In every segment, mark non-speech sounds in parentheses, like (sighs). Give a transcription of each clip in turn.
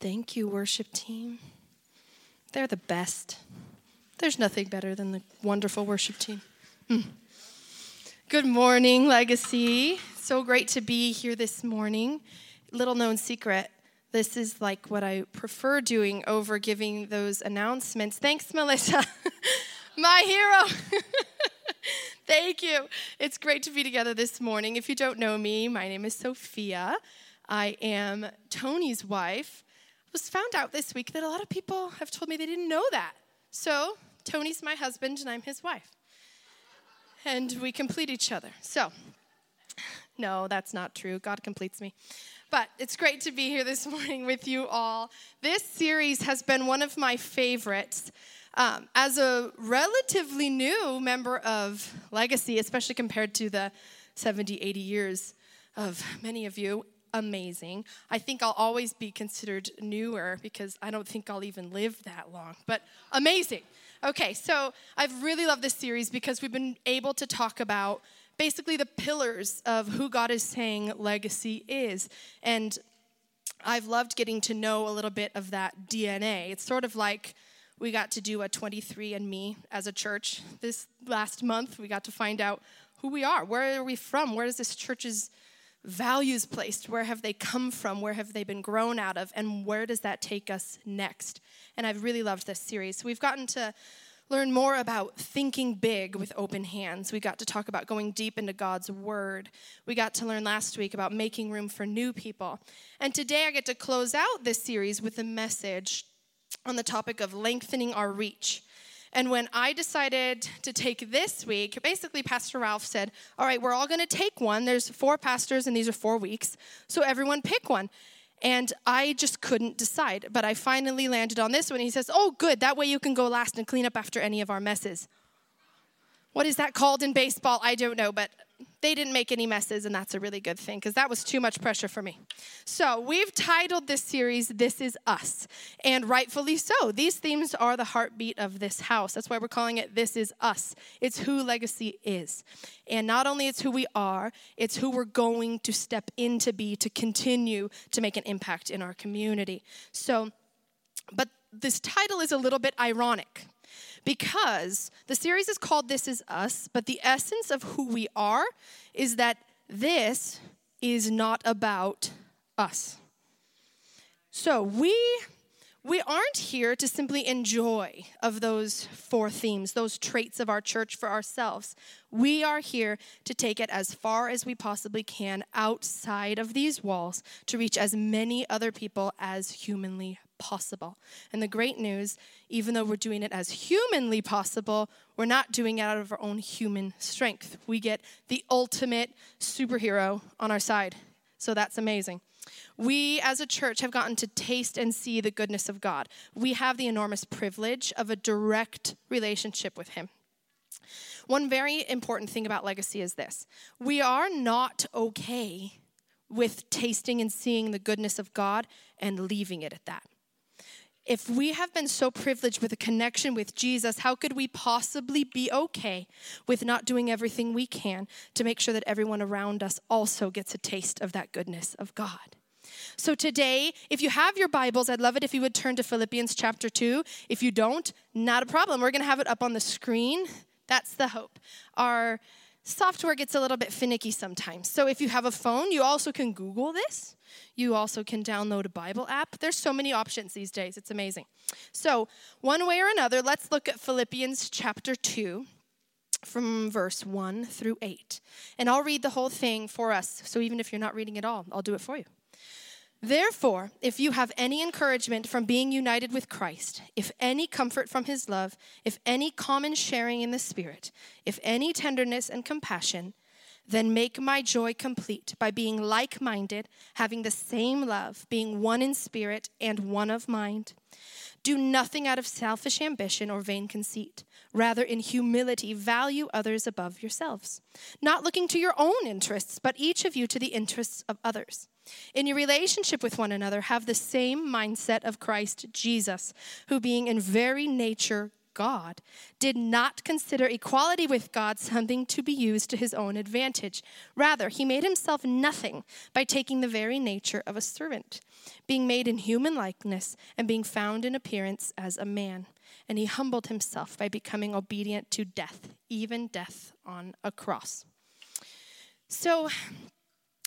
Thank you, worship team. They're the best. There's nothing better than the wonderful worship team. Hmm. Good morning, Legacy. So great to be here this morning. Little known secret this is like what I prefer doing over giving those announcements. Thanks, Melissa, (laughs) my hero. (laughs) Thank you. It's great to be together this morning. If you don't know me, my name is Sophia. I am Tony's wife. Was found out this week that a lot of people have told me they didn't know that. So, Tony's my husband and I'm his wife. And we complete each other. So, no, that's not true. God completes me. But it's great to be here this (laughs) morning with you all. This series has been one of my favorites. Um, as a relatively new member of Legacy, especially compared to the 70, 80 years of many of you, amazing. I think I'll always be considered newer because I don't think I'll even live that long, but amazing. Okay, so I've really loved this series because we've been able to talk about basically the pillars of who God is saying legacy is. And I've loved getting to know a little bit of that DNA. It's sort of like we got to do a 23andMe as a church this last month. We got to find out who we are. Where are we from? Where is this church's values placed? Where have they come from? Where have they been grown out of? And where does that take us next? And I've really loved this series. we've gotten to learn more about thinking big with open hands. We got to talk about going deep into God's word. We got to learn last week about making room for new people. And today I get to close out this series with a message on the topic of lengthening our reach. And when I decided to take this week, basically Pastor Ralph said, All right, we're all going to take one. There's four pastors, and these are four weeks. So everyone pick one. And I just couldn't decide. But I finally landed on this one. He says, Oh, good. That way you can go last and clean up after any of our messes. What is that called in baseball? I don't know, but they didn't make any messes, and that's a really good thing because that was too much pressure for me. So, we've titled this series, This Is Us, and rightfully so. These themes are the heartbeat of this house. That's why we're calling it This Is Us. It's who legacy is. And not only it's who we are, it's who we're going to step in to be to continue to make an impact in our community. So, but this title is a little bit ironic because the series is called This Is Us, but the essence of who we are is that this is not about us. So we we aren't here to simply enjoy of those four themes, those traits of our church for ourselves. We are here to take it as far as we possibly can outside of these walls to reach as many other people as humanly possible. And the great news, even though we're doing it as humanly possible, we're not doing it out of our own human strength. We get the ultimate superhero on our side. So that's amazing. We as a church have gotten to taste and see the goodness of God. We have the enormous privilege of a direct relationship with Him. One very important thing about legacy is this we are not okay with tasting and seeing the goodness of God and leaving it at that. If we have been so privileged with a connection with Jesus, how could we possibly be okay with not doing everything we can to make sure that everyone around us also gets a taste of that goodness of God? So today, if you have your Bibles, I'd love it if you would turn to Philippians chapter 2. If you don't, not a problem. We're going to have it up on the screen. That's the hope. Our software gets a little bit finicky sometimes. So if you have a phone, you also can Google this. You also can download a Bible app. There's so many options these days. It's amazing. So, one way or another, let's look at Philippians chapter 2 from verse 1 through 8. And I'll read the whole thing for us. So even if you're not reading it all, I'll do it for you. Therefore, if you have any encouragement from being united with Christ, if any comfort from his love, if any common sharing in the Spirit, if any tenderness and compassion, then make my joy complete by being like minded, having the same love, being one in spirit and one of mind. Do nothing out of selfish ambition or vain conceit. Rather, in humility, value others above yourselves, not looking to your own interests, but each of you to the interests of others. In your relationship with one another, have the same mindset of Christ Jesus, who, being in very nature God, did not consider equality with God something to be used to his own advantage. Rather, he made himself nothing by taking the very nature of a servant, being made in human likeness and being found in appearance as a man. And he humbled himself by becoming obedient to death, even death on a cross. So,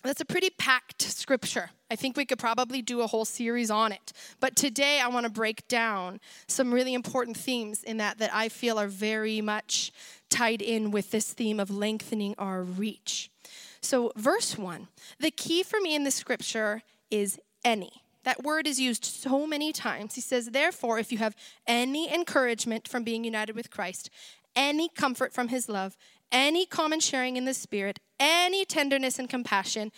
that's a pretty packed scripture. I think we could probably do a whole series on it. But today I want to break down some really important themes in that that I feel are very much tied in with this theme of lengthening our reach. So, verse 1, the key for me in the scripture is any. That word is used so many times. He says, Therefore, if you have any encouragement from being united with Christ, any comfort from his love, any common sharing in the Spirit, any tenderness and compassion,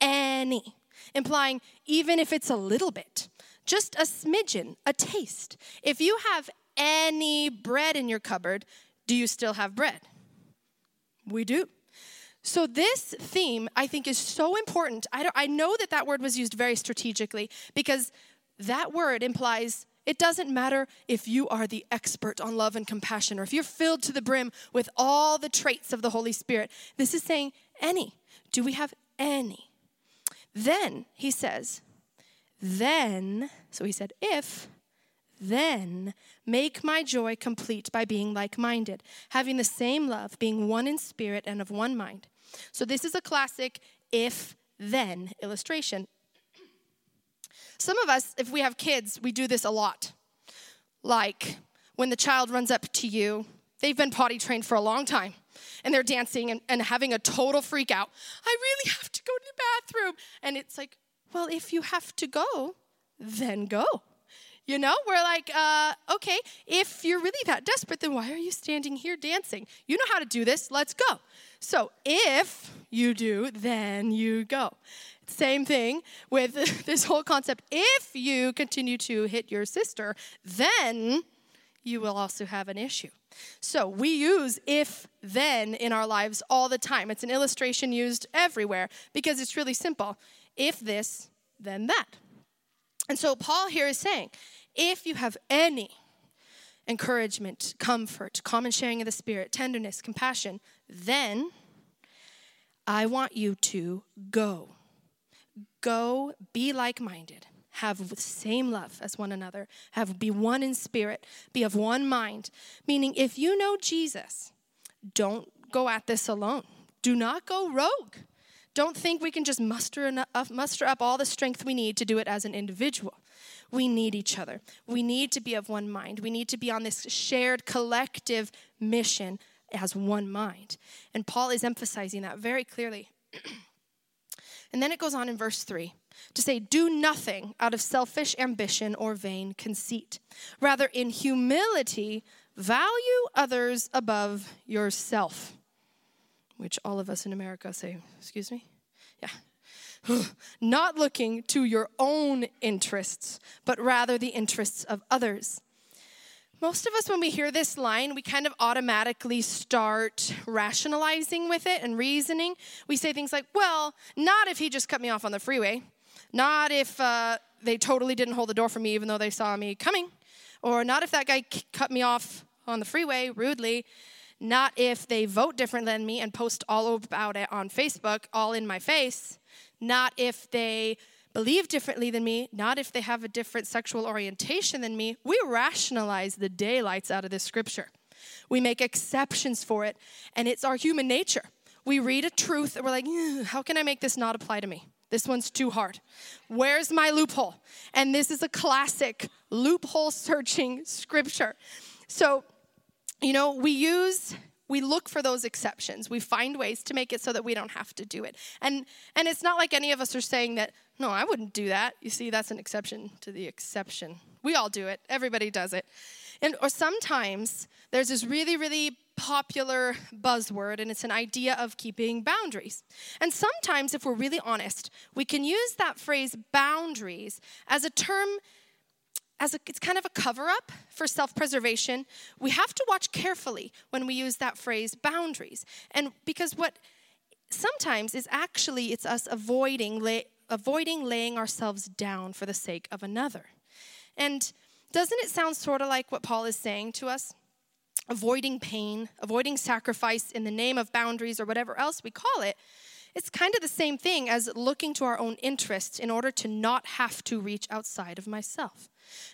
any, implying even if it's a little bit, just a smidgen, a taste. If you have any bread in your cupboard, do you still have bread? We do. So, this theme I think is so important. I, I know that that word was used very strategically because that word implies it doesn't matter if you are the expert on love and compassion or if you're filled to the brim with all the traits of the Holy Spirit. This is saying any. Do we have any? Then he says, then, so he said, if, then make my joy complete by being like minded, having the same love, being one in spirit and of one mind. So this is a classic if then illustration. Some of us, if we have kids, we do this a lot. Like when the child runs up to you, they've been potty trained for a long time, and they're dancing and, and having a total freak out. I really have to go to the bathroom. And it's like, well, if you have to go, then go. You know, we're like, uh, okay, if you're really that desperate, then why are you standing here dancing? You know how to do this, let's go. So if you do, then you go. Same thing with (laughs) this whole concept. If you continue to hit your sister, then you will also have an issue. So we use if then in our lives all the time. It's an illustration used everywhere because it's really simple. If this, then that. And so Paul here is saying if you have any encouragement, comfort, common sharing of the Spirit, tenderness, compassion, then I want you to go. Go be like minded, have the same love as one another, have be one in spirit, be of one mind. Meaning, if you know Jesus, don't go at this alone. Do not go rogue. Don't think we can just muster, enough, muster up all the strength we need to do it as an individual. We need each other. We need to be of one mind. We need to be on this shared collective mission as one mind. And Paul is emphasizing that very clearly. (clears throat) And then it goes on in verse 3 to say, Do nothing out of selfish ambition or vain conceit. Rather, in humility, value others above yourself. Which all of us in America say, Excuse me? Yeah. (sighs) Not looking to your own interests, but rather the interests of others. Most of us, when we hear this line, we kind of automatically start rationalizing with it and reasoning. We say things like, well, not if he just cut me off on the freeway, not if uh, they totally didn't hold the door for me even though they saw me coming, or not if that guy cut me off on the freeway rudely, not if they vote different than me and post all about it on Facebook, all in my face, not if they believe differently than me, not if they have a different sexual orientation than me. We rationalize the daylights out of this scripture. We make exceptions for it, and it's our human nature. We read a truth and we're like, how can I make this not apply to me? This one's too hard. Where's my loophole? And this is a classic loophole searching scripture. So, you know, we use we look for those exceptions. We find ways to make it so that we don't have to do it. And and it's not like any of us are saying that no, I wouldn't do that. You see, that's an exception to the exception. We all do it. Everybody does it. And or sometimes there's this really, really popular buzzword, and it's an idea of keeping boundaries. And sometimes, if we're really honest, we can use that phrase boundaries as a term as a, it's kind of a cover up for self preservation. We have to watch carefully when we use that phrase boundaries. And because what sometimes is actually it's us avoiding avoiding laying ourselves down for the sake of another. And doesn't it sound sort of like what Paul is saying to us? avoiding pain, avoiding sacrifice in the name of boundaries or whatever else we call it, it's kind of the same thing as looking to our own interests in order to not have to reach outside of myself.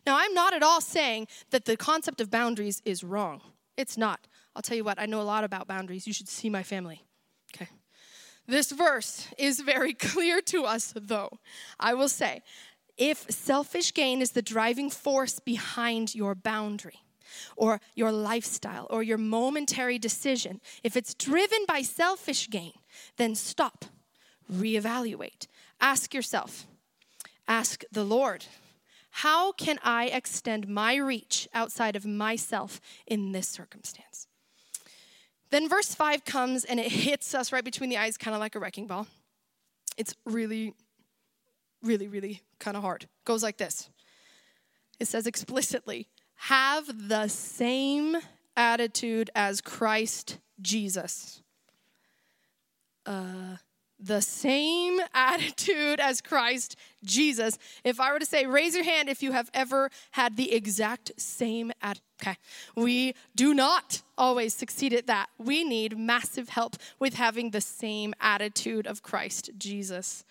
Now, I'm not at all saying that the concept of boundaries is wrong. It's not. I'll tell you what, I know a lot about boundaries. You should see my family. Okay. This verse is very (laughs) clear to us, though. I will say, if selfish gain is the driving force behind your boundary, or your lifestyle, or your momentary decision, if it's driven by selfish gain, then stop, reevaluate, ask yourself, ask the Lord, how can I extend my reach outside of myself in this circumstance? Then verse 5 comes and it hits us right between the eyes, kind of like a wrecking ball. It's really, really, really kind of hard. It Goes like this it says explicitly, have the same attitude as Christ Jesus. The same (laughs) attitude as Christ Jesus. If I were to say, raise your hand if you have ever had the exact same attitude. Okay, we do not always succeed at that. We need massive help with having the same attitude of Christ Jesus.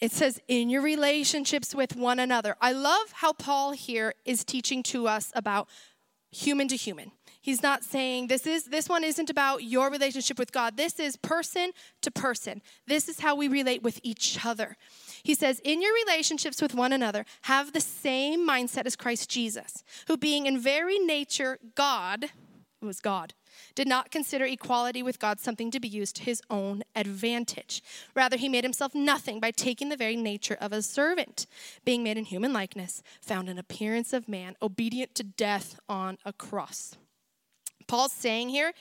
It says, in your relationships with one another. I love how Paul here is teaching to us about human to human. He's not saying this is this one isn't about your relationship with God. This is person to person. This is how we relate with each other. He says, In your relationships with one another, have the same mindset as Christ Jesus, who being in very nature God, was God, did not consider equality with God something to be used to his own advantage. Rather, he made himself nothing by taking the very nature of a servant, being made in human likeness, found an appearance of man, obedient to death on a cross. Paul's saying here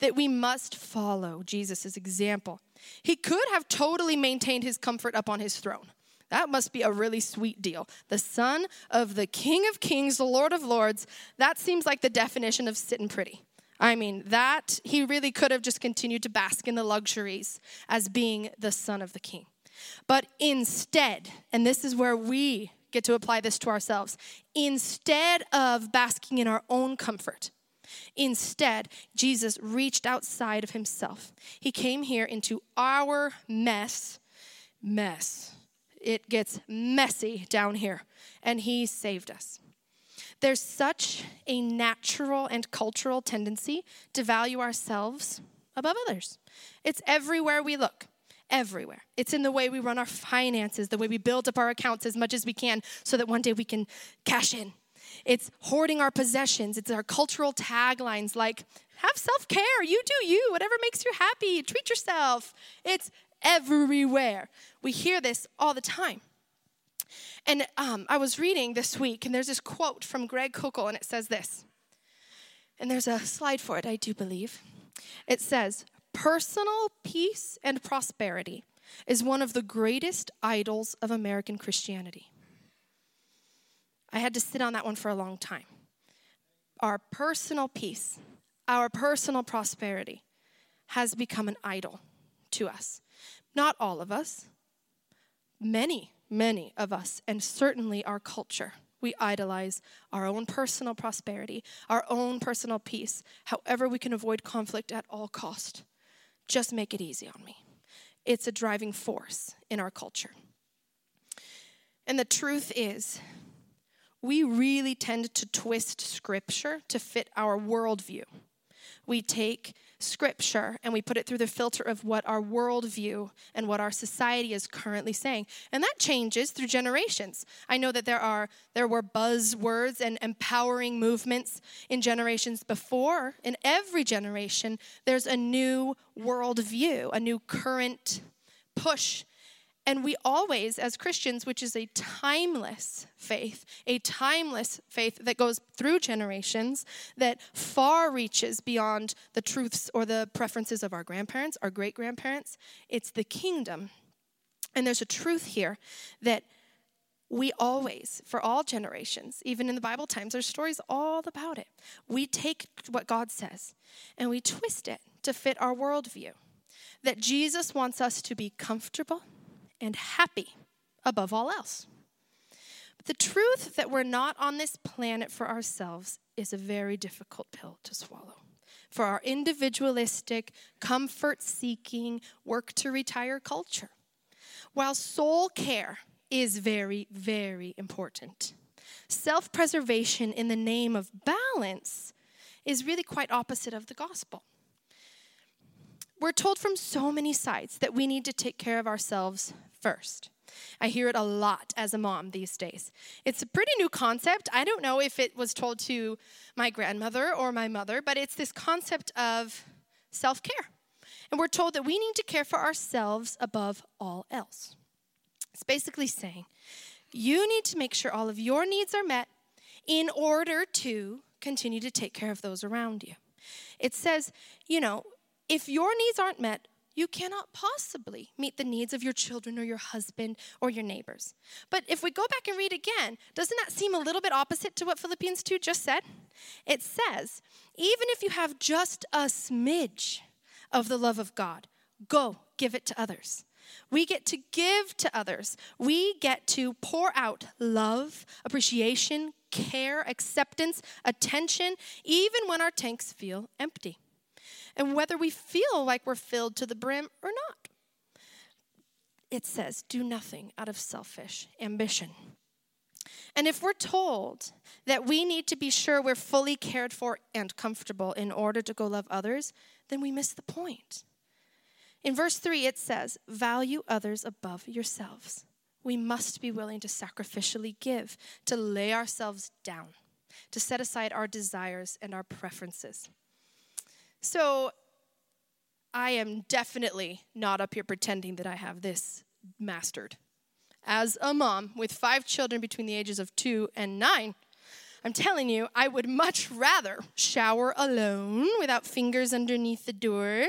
that we must follow Jesus' example. He could have totally maintained his comfort up on his throne. That must be a really sweet deal. The son of the King of Kings, the Lord of Lords, that seems like the definition of sitting pretty. I mean, that he really could have just continued to bask in the luxuries as being the son of the king. But instead, and this is where we get to apply this to ourselves, instead of basking in our own comfort, Instead, Jesus reached outside of himself. He came here into our mess. Mess. It gets messy down here, and he saved us. There's such a natural and cultural tendency to value ourselves above others. It's everywhere we look everywhere. It's in the way we run our finances, the way we build up our accounts as much as we can so that one day we can cash in. It's hoarding our possessions. It's our cultural taglines like, have self care, you do you, whatever makes you happy, treat yourself. It's everywhere. We hear this all the time. And um, I was reading this week, and there's this quote from Greg Koukl, and it says this. And there's a slide for it, I do believe. It says, Personal peace and prosperity is one of the greatest idols of American Christianity. I had to sit on that one for a long time. Our personal peace, our personal prosperity has become an idol to us. Not all of us, many, many of us, and certainly our culture. We idolize our own personal prosperity, our own personal peace, however we can avoid conflict at all cost. Just make it easy on me. It's a driving force in our culture. And the truth is, we really tend to twist scripture to fit our worldview. We take scripture and we put it through the filter of what our worldview and what our society is currently saying. And that changes through generations. I know that there are there were buzzwords and empowering movements in generations before. In every generation, there's a new worldview, a new current push and we always, as Christians, which is a timeless faith, a timeless faith that goes through generations, that far reaches beyond the truths or the preferences of our grandparents, our great grandparents, it's the kingdom. And there's a truth here that we always, for all generations, even in the Bible times, there's stories all about it. We take what God says and we twist it to fit our worldview. That Jesus wants us to be comfortable and happy above all else. But the truth that we're not on this planet for ourselves is a very difficult pill to swallow. For our individualistic, comfort seeking, work to retire culture. While soul care is very, very important, self preservation in the name of balance is really quite opposite of the gospel. We're told from so many sides that we need to take care of ourselves first. I hear it a lot as a mom these days. It's a pretty new concept. I don't know if it was told to my grandmother or my mother, but it's this concept of self care. And we're told that we need to care for ourselves above all else. It's basically saying you need to make sure all of your needs are met in order to continue to take care of those around you. It says, you know, if your needs aren't met, you cannot possibly meet the needs of your children or your husband or your neighbors. But if we go back and read again, doesn't that seem a little bit opposite to what Philippians 2 just said? It says, even if you have just a smidge of the love of God, go give it to others. We get to give to others. We get to pour out love, appreciation, care, acceptance, attention, even when our tanks feel empty. And whether we feel like we're filled to the brim or not. It says, do nothing out of selfish ambition. And if we're told that we need to be sure we're fully cared for and comfortable in order to go love others, then we miss the point. In verse 3, it says, Value others above yourselves. We must be willing to sacrificially give, to lay ourselves down, to set aside our desires and our preferences. So, I am definitely not up here pretending that I have this mastered. As a mom with five children between the ages of two and nine, I'm telling you, I would much rather shower alone without fingers underneath the door,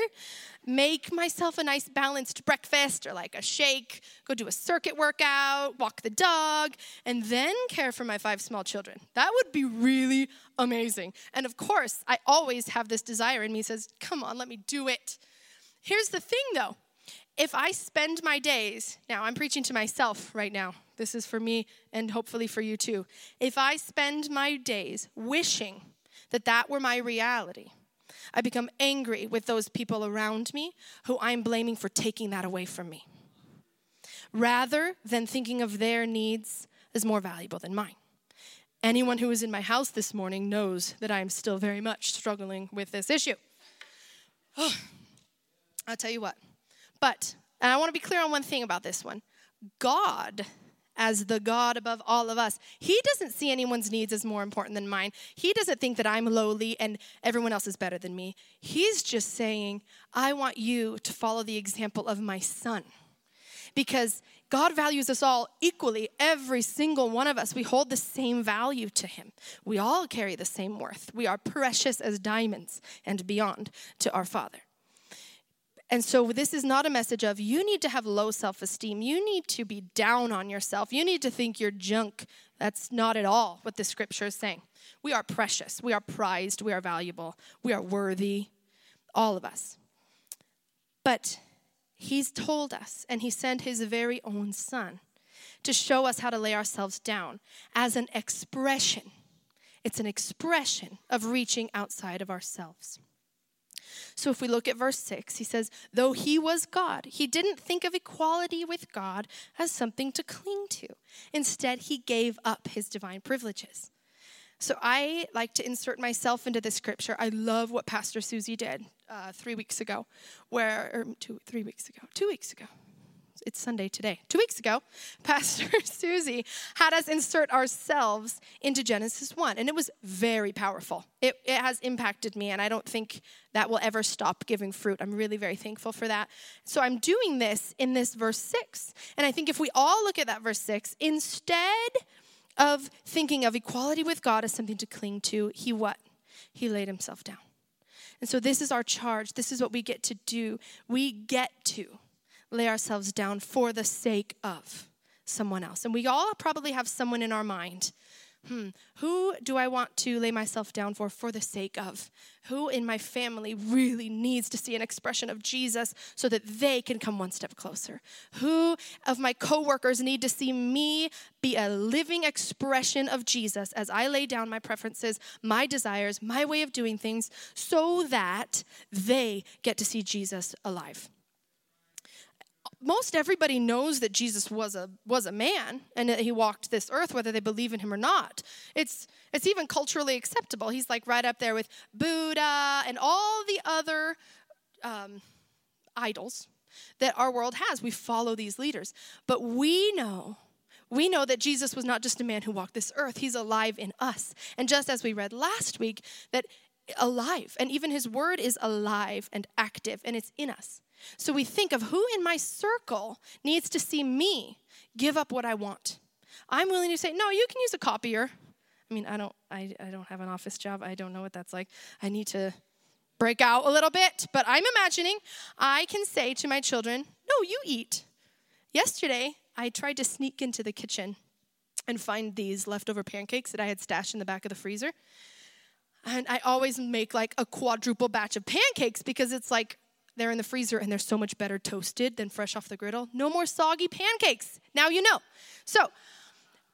make myself a nice balanced breakfast or like a shake, go do a circuit workout, walk the dog, and then care for my five small children. That would be really amazing. And of course, I always have this desire in me says, "Come on, let me do it." Here's the thing though. If I spend my days, now I'm preaching to myself right now. This is for me and hopefully for you too. If I spend my days wishing that that were my reality, I become angry with those people around me who I'm blaming for taking that away from me. Rather than thinking of their needs as more valuable than mine. Anyone who was in my house this morning knows that I am still very much struggling with this issue. Oh, (sighs) I'll tell you what. But, and I want to be clear on one thing about this one God as the God above all of us. He doesn't see anyone's needs as more important than mine. He doesn't think that I'm lowly and everyone else is better than me. He's just saying, I want you to follow the example of my son. Because God values us all equally, every single one of us. We hold the same value to Him. We all carry the same worth. We are precious as diamonds and beyond to our Father. And so, this is not a message of you need to have low self esteem. You need to be down on yourself. You need to think you're junk. That's not at all what the scripture is saying. We are precious. We are prized. We are valuable. We are worthy. All of us. But he's told us, and he sent his very own son to show us how to lay ourselves down as an expression. It's an expression of reaching outside of ourselves. So if we look at verse 6, he says, Though he was God, he didn't think of equality with God as something to cling to. Instead, he gave up his divine privileges. So I like to insert myself into this scripture. I love what Pastor Susie did uh, three weeks ago, where, or two, three weeks ago, two weeks ago, it's Sunday today. Two weeks ago, (laughs) Pastor (laughs) Susie had us insert ourselves into Genesis 1, and it was very powerful. It, it has impacted me, and I don't think that will ever stop giving fruit. I'm really very thankful for that. So I'm doing this in this verse 6. And I think if we all look at that verse 6, instead of thinking of equality with God as something to cling to, he what? He laid himself down. And so this is our charge. This is what we get to do. We get to lay ourselves down for the sake of someone else. And we all probably have someone in our mind hmm, who do I want to lay myself down for for the sake of? Who in my family really needs to see an expression of Jesus so that they can come one step closer? Who of my coworkers need to see me be a living expression of Jesus as I lay down my preferences, my desires, my way of doing things so that they get to see Jesus alive? Most everybody knows that Jesus was a was a man and that he walked this earth whether they believe in him or not. It's it's even culturally acceptable. He's like right up there with Buddha and all the other um, idols that our world has. We follow these leaders. But we know we know that Jesus was not just a man who walked this earth, he's alive in us. And just as we read last week, that alive, and even his word is alive and active, and it's in us. So we think of who in my circle needs to see me give up what I want. I'm willing to say, no, you can use a copier. I mean, I don't, I, I don't have an office job. I don't know what that's like. I need to break out a little bit. But I'm imagining I can say to my children, no, you eat. Yesterday, I tried to sneak into the kitchen and find these leftover pancakes that I had stashed in the back of the freezer. And I always make like a quadruple batch of pancakes because it's like they're in the freezer and they're so much better toasted than fresh off the griddle. No more soggy pancakes. Now you know. So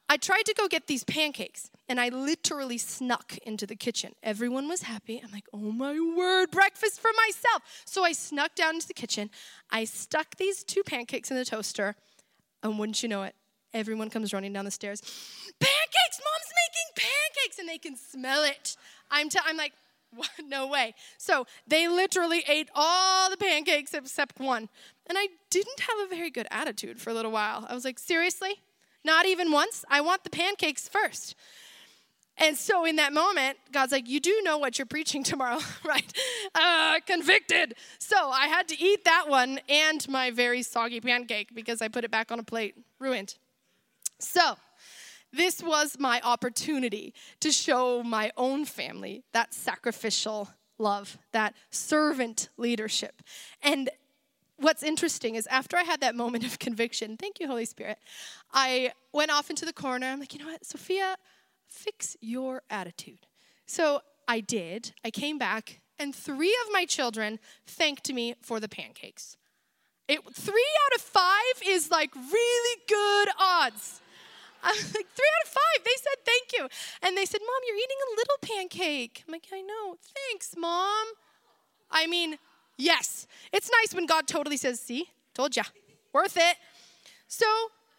I tried to go get these pancakes and I literally snuck into the kitchen. Everyone was happy. I'm like, oh my word, breakfast for myself. So I snuck down into the kitchen. I stuck these two pancakes in the toaster. And wouldn't you know it, everyone comes running down the stairs. Pancakes! Mom's making pancakes! And they can smell it. I'm, t- I'm like, (laughs) no way. So they literally ate all the pancakes except one. And I didn't have a very good attitude for a little while. I was like, seriously? Not even once? I want the pancakes first. And so in that moment, God's like, You do know what you're preaching (laughs) tomorrow, right? Uh, convicted. So I had to eat that one and my very soggy pancake because I put it back on a plate. Ruined. So, this was my opportunity to show my own family that sacrificial love, that servant leadership. And what's interesting is after I had that moment of conviction, thank you, Holy Spirit, I went off into the corner. I'm like, you know what, Sophia, fix your attitude. So I did. I came back, and three of my children thanked me for the pancakes. It, three out of five is like really good odds. Like, three out of five. They said thank you. And they said, Mom, you're eating a little pancake. I'm like, I know. Thanks, Mom. I mean, yes. It's nice when God totally says, see, told ya, worth it. So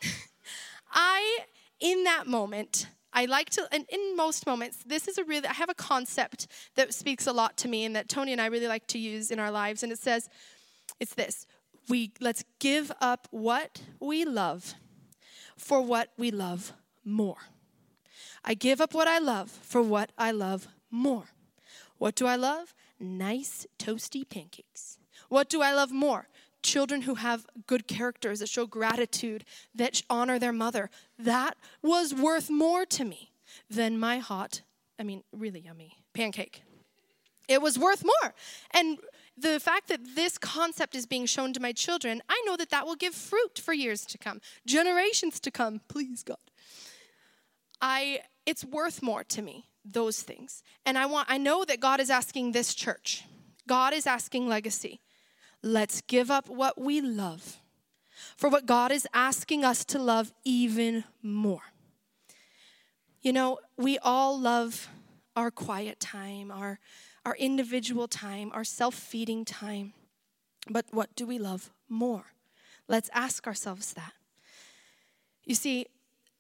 (laughs) I, in that moment, I like to, and in most moments, this is a really, I have a concept that speaks a lot to me and that Tony and I really like to use in our lives. And it says, it's this we let's give up what we love for what we love more. I give up what I love for what I love more. What do I love? Nice, toasty pancakes. What do I love more? Children who have good characters, that show gratitude, that honor their mother. That was worth more to me than my hot, I mean, really yummy pancake. It was worth more. And the fact that this concept is being shown to my children, I know that that will give fruit for years to come, generations to come. Please, God. I it's worth more to me those things. And I want I know that God is asking this church. God is asking legacy. Let's give up what we love for what God is asking us to love even more. You know, we all love our quiet time, our our individual time, our self feeding time. But what do we love more? Let's ask ourselves that. You see,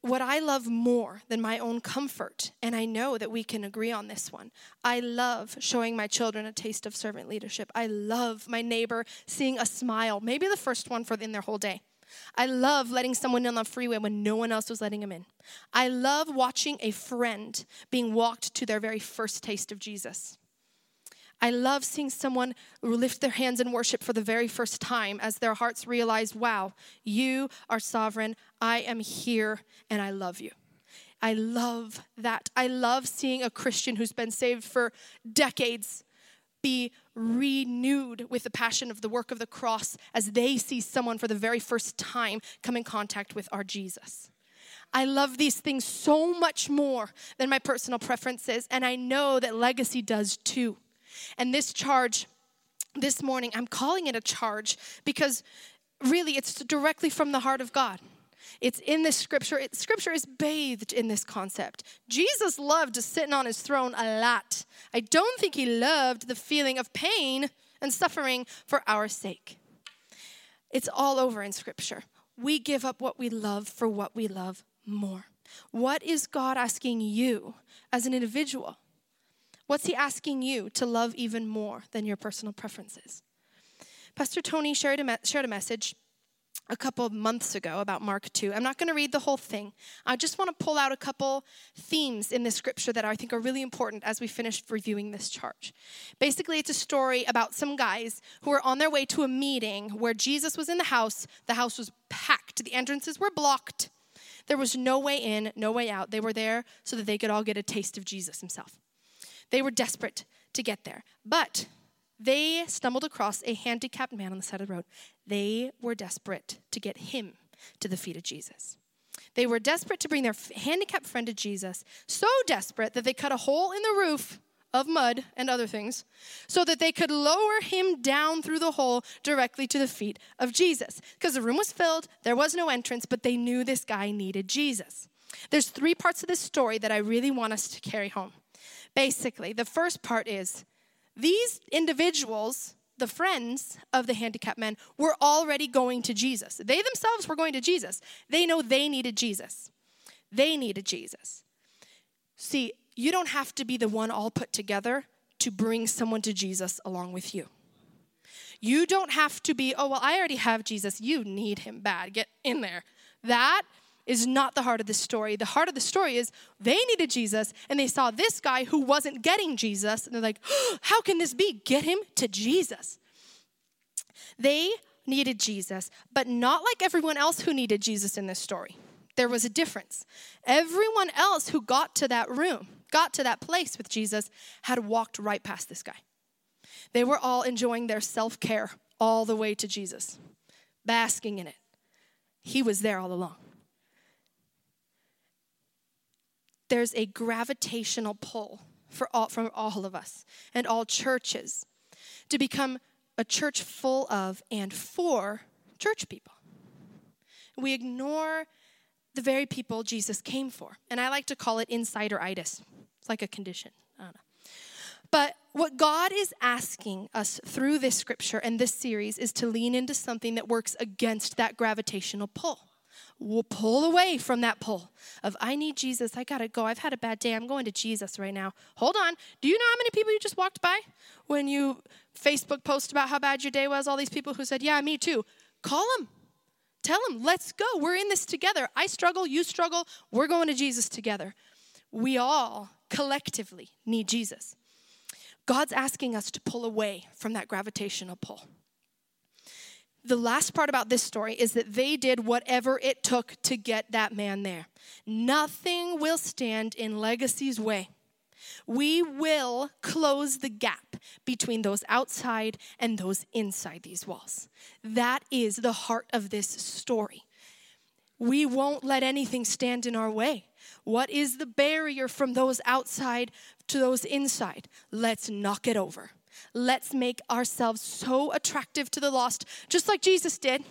what I love more than my own comfort, and I know that we can agree on this one, I love showing my children a taste of servant leadership. I love my neighbor seeing a smile, maybe the first one for in their whole day. I love letting someone in on the freeway when no one else was letting them in. I love watching a friend being walked to their very first taste of Jesus. I love seeing someone lift their hands in worship for the very first time as their hearts realize, wow, you are sovereign. I am here and I love you. I love that. I love seeing a Christian who's been saved for decades be renewed with the passion of the work of the cross as they see someone for the very first time come in contact with our Jesus. I love these things so much more than my personal preferences, and I know that legacy does too. And this charge this morning, I'm calling it a charge because really it's directly from the heart of God. It's in this scripture. It, scripture is bathed in this concept. Jesus loved sitting on his throne a lot. I don't think he loved the feeling of pain and suffering for our sake. It's all over in scripture. We give up what we love for what we love more. What is God asking you as an individual? What's He asking you to love even more than your personal preferences? Pastor Tony shared a, me- shared a message a couple of months ago about Mark 2. I'm not going to read the whole thing. I just want to pull out a couple themes in the scripture that I think are really important as we finish reviewing this charge. Basically, it's a story about some guys who were on their way to a meeting where Jesus was in the house. The house was packed, the entrances were blocked. There was no way in, no way out. They were there so that they could all get a taste of Jesus himself. They were desperate to get there. But they stumbled across a handicapped man on the side of the road. They were desperate to get him to the feet of Jesus. They were desperate to bring their handicapped friend to Jesus, so desperate that they cut a hole in the roof of mud and other things so that they could lower him down through the hole directly to the feet of Jesus. Because the room was filled, there was no entrance, but they knew this guy needed Jesus. There's three parts of this story that I really want us to carry home. Basically, the first part is these individuals, the friends of the handicapped men, were already going to Jesus. They themselves were going to Jesus. They know they needed Jesus. They needed Jesus. See, you don't have to be the one all put together to bring someone to Jesus along with you. You don't have to be, oh, well, I already have Jesus. You need him bad. Get in there. That is not the heart of the story. The heart of the story is they needed Jesus and they saw this guy who wasn't getting Jesus and they're like, oh, (gasps) how can this be? Get him to Jesus. They needed Jesus, but not like everyone else who needed Jesus in this story. There was a difference. Everyone else who got to that room, got to that place with Jesus, had walked right past this guy. They were all enjoying their self care all the way to Jesus, basking in it. He was there all along. There's a gravitational pull for all, from all of us and all churches to become a church full of and for church people. We ignore the very people Jesus came for. And I like to call it insideritis. It's like a condition. But what God is asking us through this scripture and this series is to lean into something that works against that gravitational pull will pull away from that pull of I need Jesus. I gotta go. I've had a bad day. I'm going to Jesus right now. Hold on. Do you know how many people you just walked by when you Facebook post about how bad your day was? All these people who said, Yeah, me too. Call them. Tell them, let's go. We're in this together. I struggle, you struggle. We're going to Jesus together. We all collectively need Jesus. God's asking us to pull away from that gravitational pull the last part about this story is that they did whatever it took to get that man there. Nothing will stand in legacy's way. We will close the gap between those outside and those inside these walls. That is the heart of this story. We won't let anything stand in our way. What is the barrier from those outside to those inside? Let's knock it over. Let's make ourselves so attractive to the lost, just like Jesus did.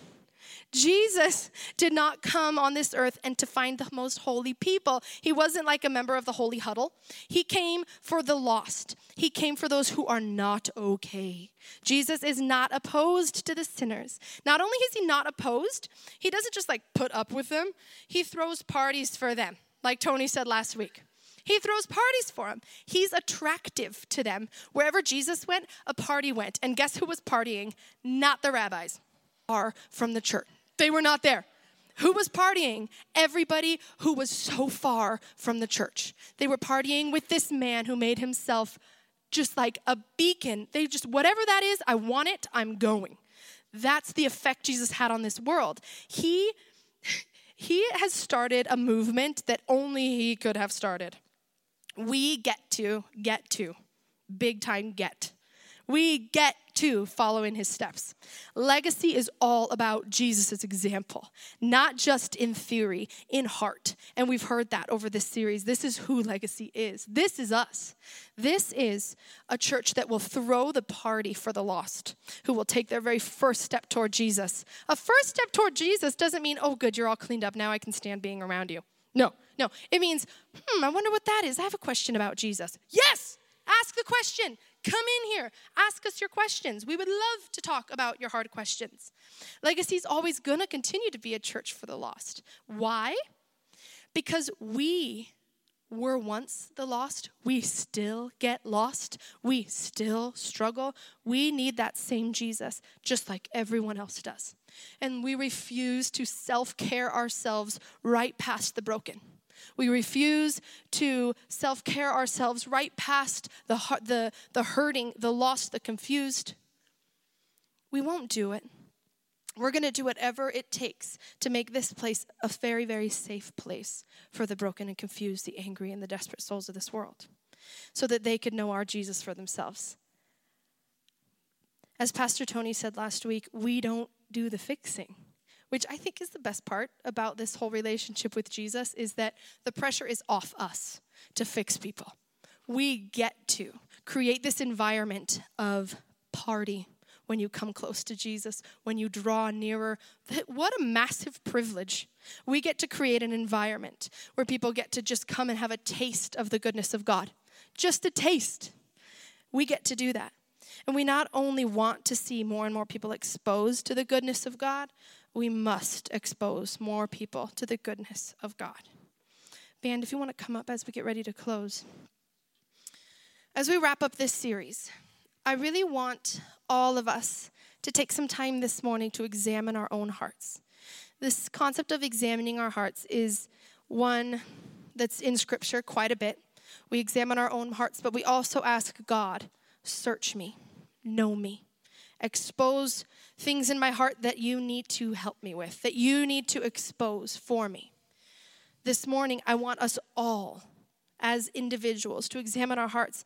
Jesus did not come on this earth and to find the most holy people. He wasn't like a member of the holy huddle. He came for the lost. He came for those who are not okay. Jesus is not opposed to the sinners. Not only is he not opposed, he doesn't just like put up with them, he throws parties for them, like Tony said last week. He throws parties for them. He's attractive to them. Wherever Jesus went, a party went. And guess who was partying? Not the rabbis, are from the church. They were not there. Who was partying? Everybody who was so far from the church. They were partying with this man who made himself just like a beacon. They just, whatever that is, I want it, I'm going. That's the effect Jesus had on this world. He he has started a movement that only he could have started we get to, get to, big time get. We get to follow in his steps. Legacy is all about Jesus' example, not just in theory, in heart. And we've heard that over this series. This is who legacy is. This is us. This is a church that will throw the party for the lost, who will take their very first step toward Jesus. A first step toward Jesus doesn't mean, oh, good, you're all cleaned up. Now I can stand being around you. No, no. It means, hmm, I wonder what that is. I have a question about Jesus. Yes, ask the question. Come in here. Ask us your questions. We would love to talk about your hard questions. Legacy is always going to continue to be a church for the lost. Why? Because we were once the lost. We still get lost. We still struggle. We need that same Jesus, just like everyone else does. And we refuse to self care ourselves right past the broken. We refuse to self care ourselves right past the, the, the hurting, the lost, the confused. We won't do it. We're going to do whatever it takes to make this place a very, very safe place for the broken and confused, the angry, and the desperate souls of this world so that they could know our Jesus for themselves. As Pastor Tony said last week, we don't do the fixing which I think is the best part about this whole relationship with Jesus, is that the pressure is off us to fix people. We get to create this environment of party when you come close to Jesus, when you draw nearer. What a massive privilege. We get to create an environment where people get to just come and have a taste of the goodness of God. Just a taste. We get to do that. And we not only want to see more and more people exposed to the goodness of God, we must expose more people to the goodness of God. Band, if you want to come up as we get ready to close. As we wrap up this series, I really want all of us to take some time this morning to examine our own hearts. This concept of examining our hearts is one that's in Scripture quite a bit. We examine our own hearts, but we also ask God, search me, know me, expose things in my heart that you need to help me with, that you need to expose for me. This morning, I want us all as individuals to examine our hearts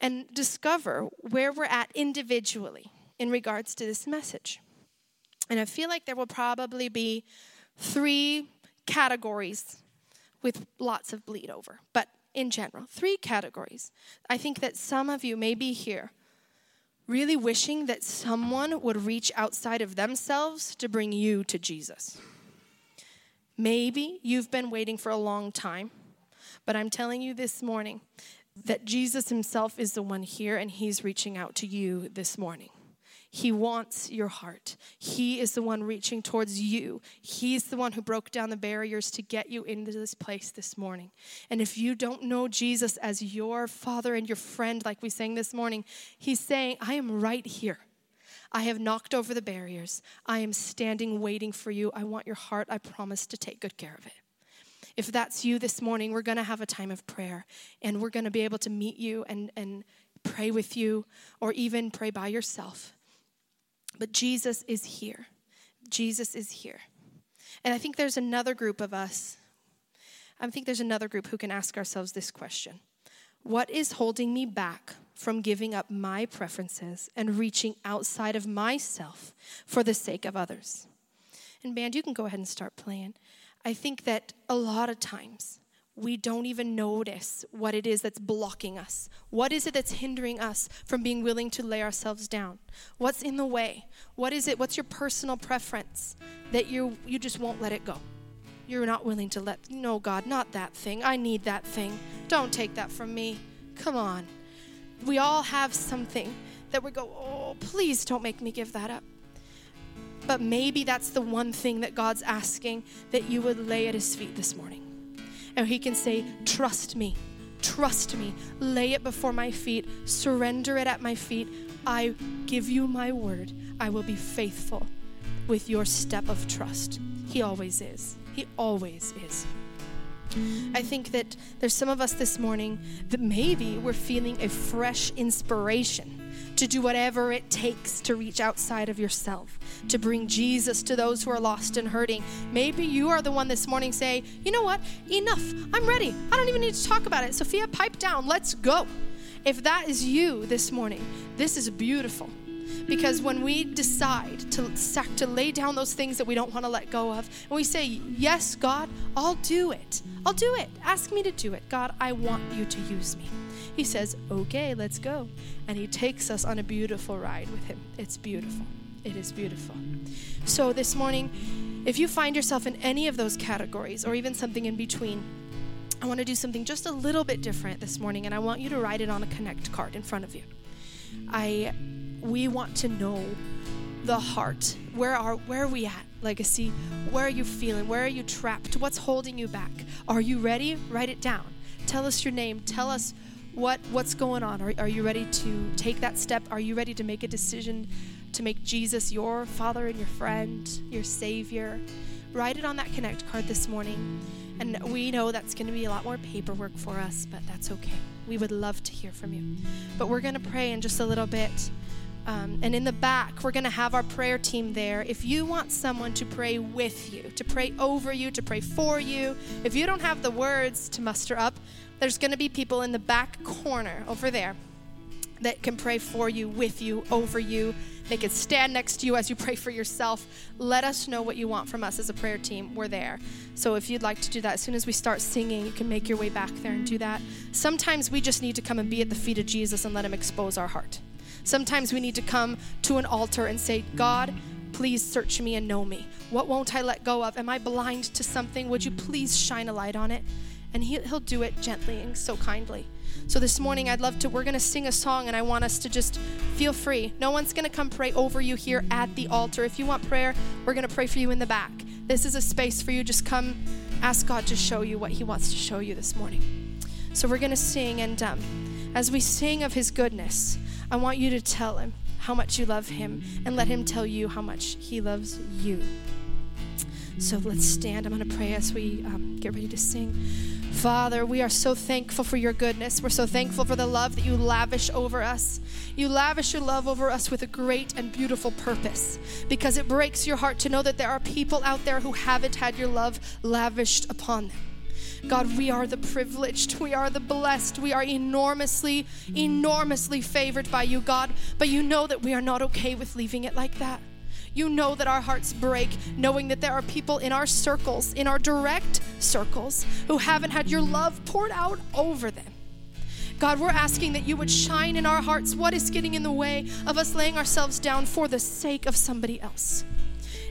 and discover where we're at individually in regards to this message. And I feel like there will probably be three categories with lots of bleed over, but in general, three categories. I think that some of you may be here really wishing that someone would reach outside of themselves to bring you to Jesus. Maybe you've been waiting for a long time, but I'm telling you this morning that Jesus himself is the one here and he's reaching out to you this morning. He wants your heart. He is the one reaching towards you. He's the one who broke down the barriers to get you into this place this morning. And if you don't know Jesus as your father and your friend, like we sang this morning, He's saying, I am right here. I have knocked over the barriers. I am standing waiting for you. I want your heart. I promise to take good care of it. If that's you this morning, we're going to have a time of prayer and we're going to be able to meet you and, and pray with you or even pray by yourself. But Jesus is here. Jesus is here. And I think there's another group of us. I think there's another group who can ask ourselves this question What is holding me back from giving up my preferences and reaching outside of myself for the sake of others? And, band, you can go ahead and start playing. I think that a lot of times we don't even notice what it is that's blocking us. What is it that's hindering us from being willing to lay ourselves down? What's in the way? What is it? What's your personal preference that you you just won't let it go? You're not willing to let no God, not that thing. I need that thing. Don't take that from me. Come on. We all have something that we go, "Oh, please don't make me give that up." But maybe that's the one thing that God's asking that you would lay at his feet this morning and He can say, Trust me, trust me, lay it before my feet, surrender it at my feet. I give you my word. I will be faithful with your step of trust. He always is. He always is. I think that there's some of us this morning that maybe we're feeling a fresh inspiration to do whatever it takes to reach outside of yourself, to bring Jesus to those who are lost and hurting. Maybe you are the one this morning say, you know what? Enough. I'm ready. I don't even need to talk about it. Sophia, pipe down. Let's go. If that is you this morning, this is beautiful. Because when we decide to sac- to lay down those things that we don't want to let go of, and we say, "Yes, God, I'll do it. I'll do it. Ask me to do it. God, I want you to use me." He says, "Okay, let's go." And he takes us on a beautiful ride with him. It's beautiful. It is beautiful. So this morning, if you find yourself in any of those categories or even something in between, I want to do something just a little bit different this morning and I want you to write it on a connect card in front of you. I we want to know the heart. Where are where are we at? Legacy. Where are you feeling? Where are you trapped? What's holding you back? Are you ready? Write it down. Tell us your name. Tell us what what's going on. Are, are you ready to take that step? Are you ready to make a decision to make Jesus your father and your friend, your savior? Write it on that connect card this morning. And we know that's going to be a lot more paperwork for us, but that's okay. We would love to hear from you. But we're going to pray in just a little bit. Um, and in the back, we're going to have our prayer team there. If you want someone to pray with you, to pray over you, to pray for you, if you don't have the words to muster up, there's going to be people in the back corner over there that can pray for you, with you, over you. They can stand next to you as you pray for yourself. Let us know what you want from us as a prayer team. We're there. So if you'd like to do that, as soon as we start singing, you can make your way back there and do that. Sometimes we just need to come and be at the feet of Jesus and let Him expose our heart. Sometimes we need to come to an altar and say, God, please search me and know me. What won't I let go of? Am I blind to something? Would you please shine a light on it? And he, He'll do it gently and so kindly. So this morning, I'd love to, we're going to sing a song and I want us to just feel free. No one's going to come pray over you here at the altar. If you want prayer, we're going to pray for you in the back. This is a space for you. Just come ask God to show you what He wants to show you this morning. So we're going to sing, and um, as we sing of His goodness, I want you to tell Him how much you love Him and let Him tell you how much He loves you. So let's stand. I'm going to pray as we um, get ready to sing. Father, we are so thankful for your goodness. We're so thankful for the love that you lavish over us. You lavish your love over us with a great and beautiful purpose because it breaks your heart to know that there are people out there who haven't had your love lavished upon them. God, we are the privileged. We are the blessed. We are enormously, enormously favored by you, God. But you know that we are not okay with leaving it like that. You know that our hearts break knowing that there are people in our circles, in our direct circles, who haven't had your love poured out over them. God, we're asking that you would shine in our hearts what is getting in the way of us laying ourselves down for the sake of somebody else.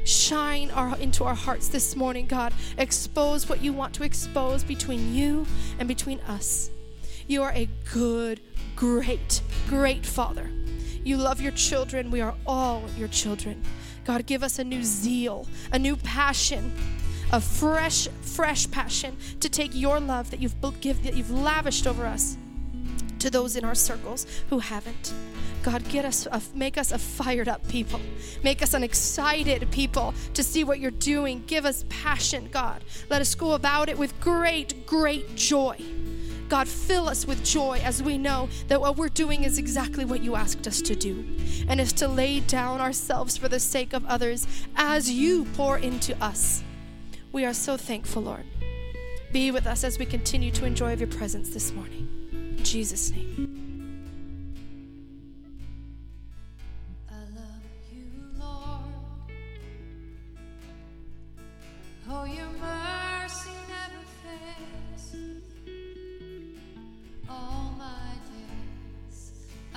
Shine our, into our hearts this morning, God. Expose what you want to expose between you and between us. You are a good, great, great Father. You love your children. We are all your children. God, give us a new zeal, a new passion, a fresh, fresh passion to take your love that you've give, that you've lavished over us to those in our circles who haven't. God, get us, a, make us a fired up people. Make us an excited people to see what you're doing. Give us passion, God. Let us go about it with great, great joy. God, fill us with joy as we know that what we're doing is exactly what you asked us to do, and is to lay down ourselves for the sake of others as you pour into us. We are so thankful, Lord. Be with us as we continue to enjoy of your presence this morning. In Jesus' name.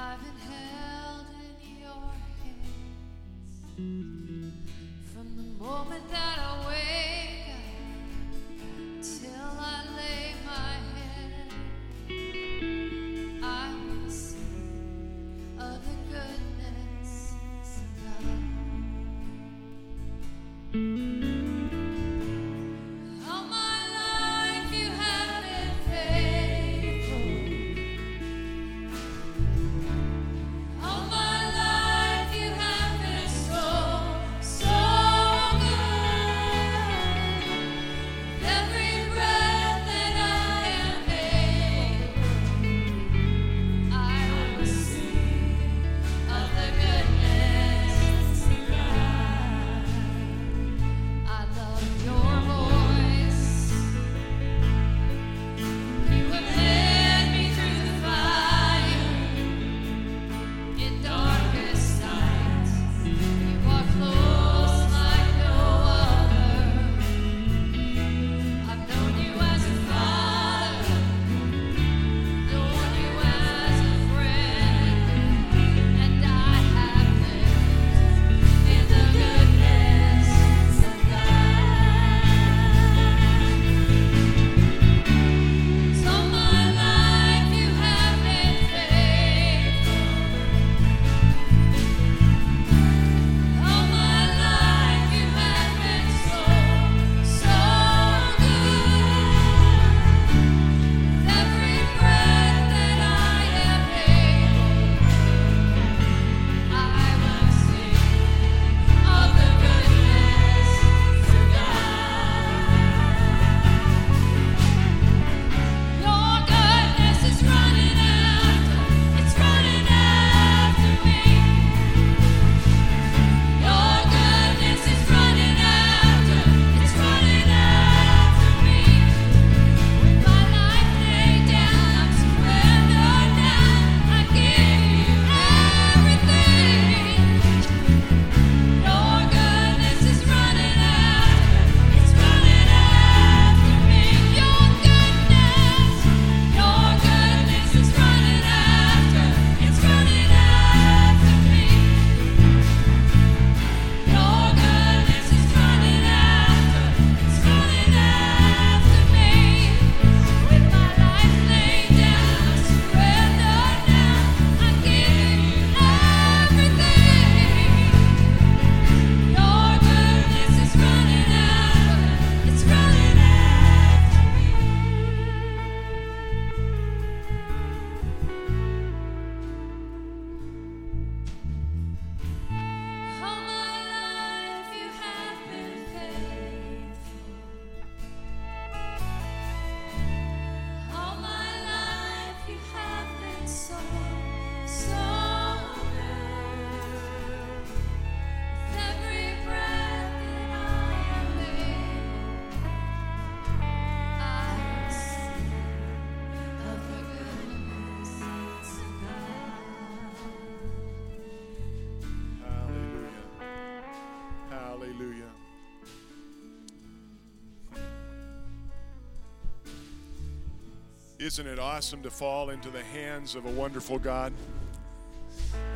I've been held in your hands. From the moment that Isn't it awesome to fall into the hands of a wonderful God?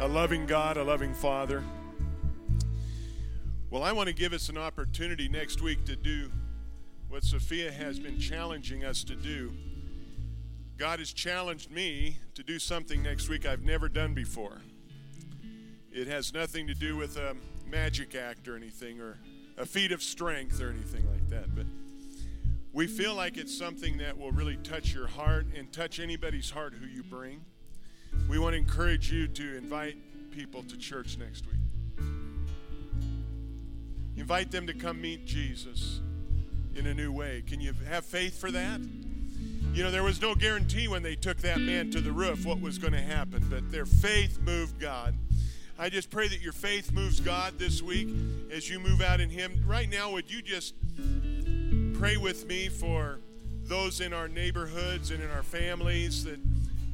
A loving God, a loving Father. Well, I want to give us an opportunity next week to do what Sophia has been challenging us to do. God has challenged me to do something next week I've never done before. It has nothing to do with a magic act or anything, or a feat of strength or anything like that. But we feel like it's something that will really touch your heart and touch anybody's heart who you bring. We want to encourage you to invite people to church next week. Invite them to come meet Jesus in a new way. Can you have faith for that? You know, there was no guarantee when they took that man to the roof what was going to happen, but their faith moved God. I just pray that your faith moves God this week as you move out in Him. Right now, would you just pray with me for those in our neighborhoods and in our families that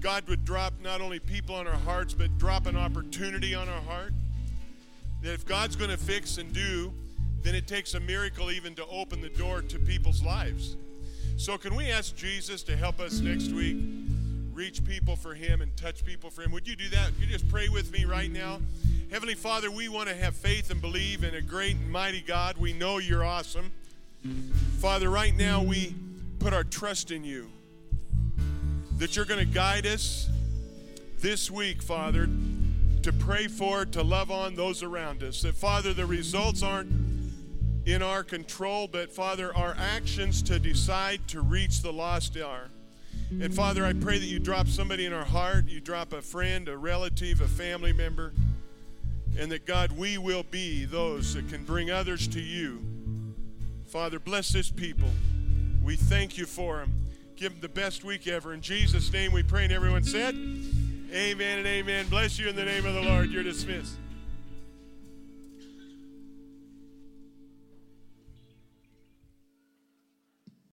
God would drop not only people on our hearts, but drop an opportunity on our heart. That if God's going to fix and do, then it takes a miracle even to open the door to people's lives. So, can we ask Jesus to help us next week reach people for Him and touch people for Him? Would you do that? Could you just pray with me right now? Heavenly Father, we want to have faith and believe in a great and mighty God. We know you're awesome. Father, right now we put our trust in you that you're going to guide us this week, Father, to pray for, to love on those around us. That, Father, the results aren't in our control, but, Father, our actions to decide to reach the lost are. And, Father, I pray that you drop somebody in our heart, you drop a friend, a relative, a family member, and that, God, we will be those that can bring others to you Father, bless this people. We thank you for them. Give them the best week ever. In Jesus' name we pray. And everyone said, Amen and amen. Bless you in the name of the Lord. You're dismissed.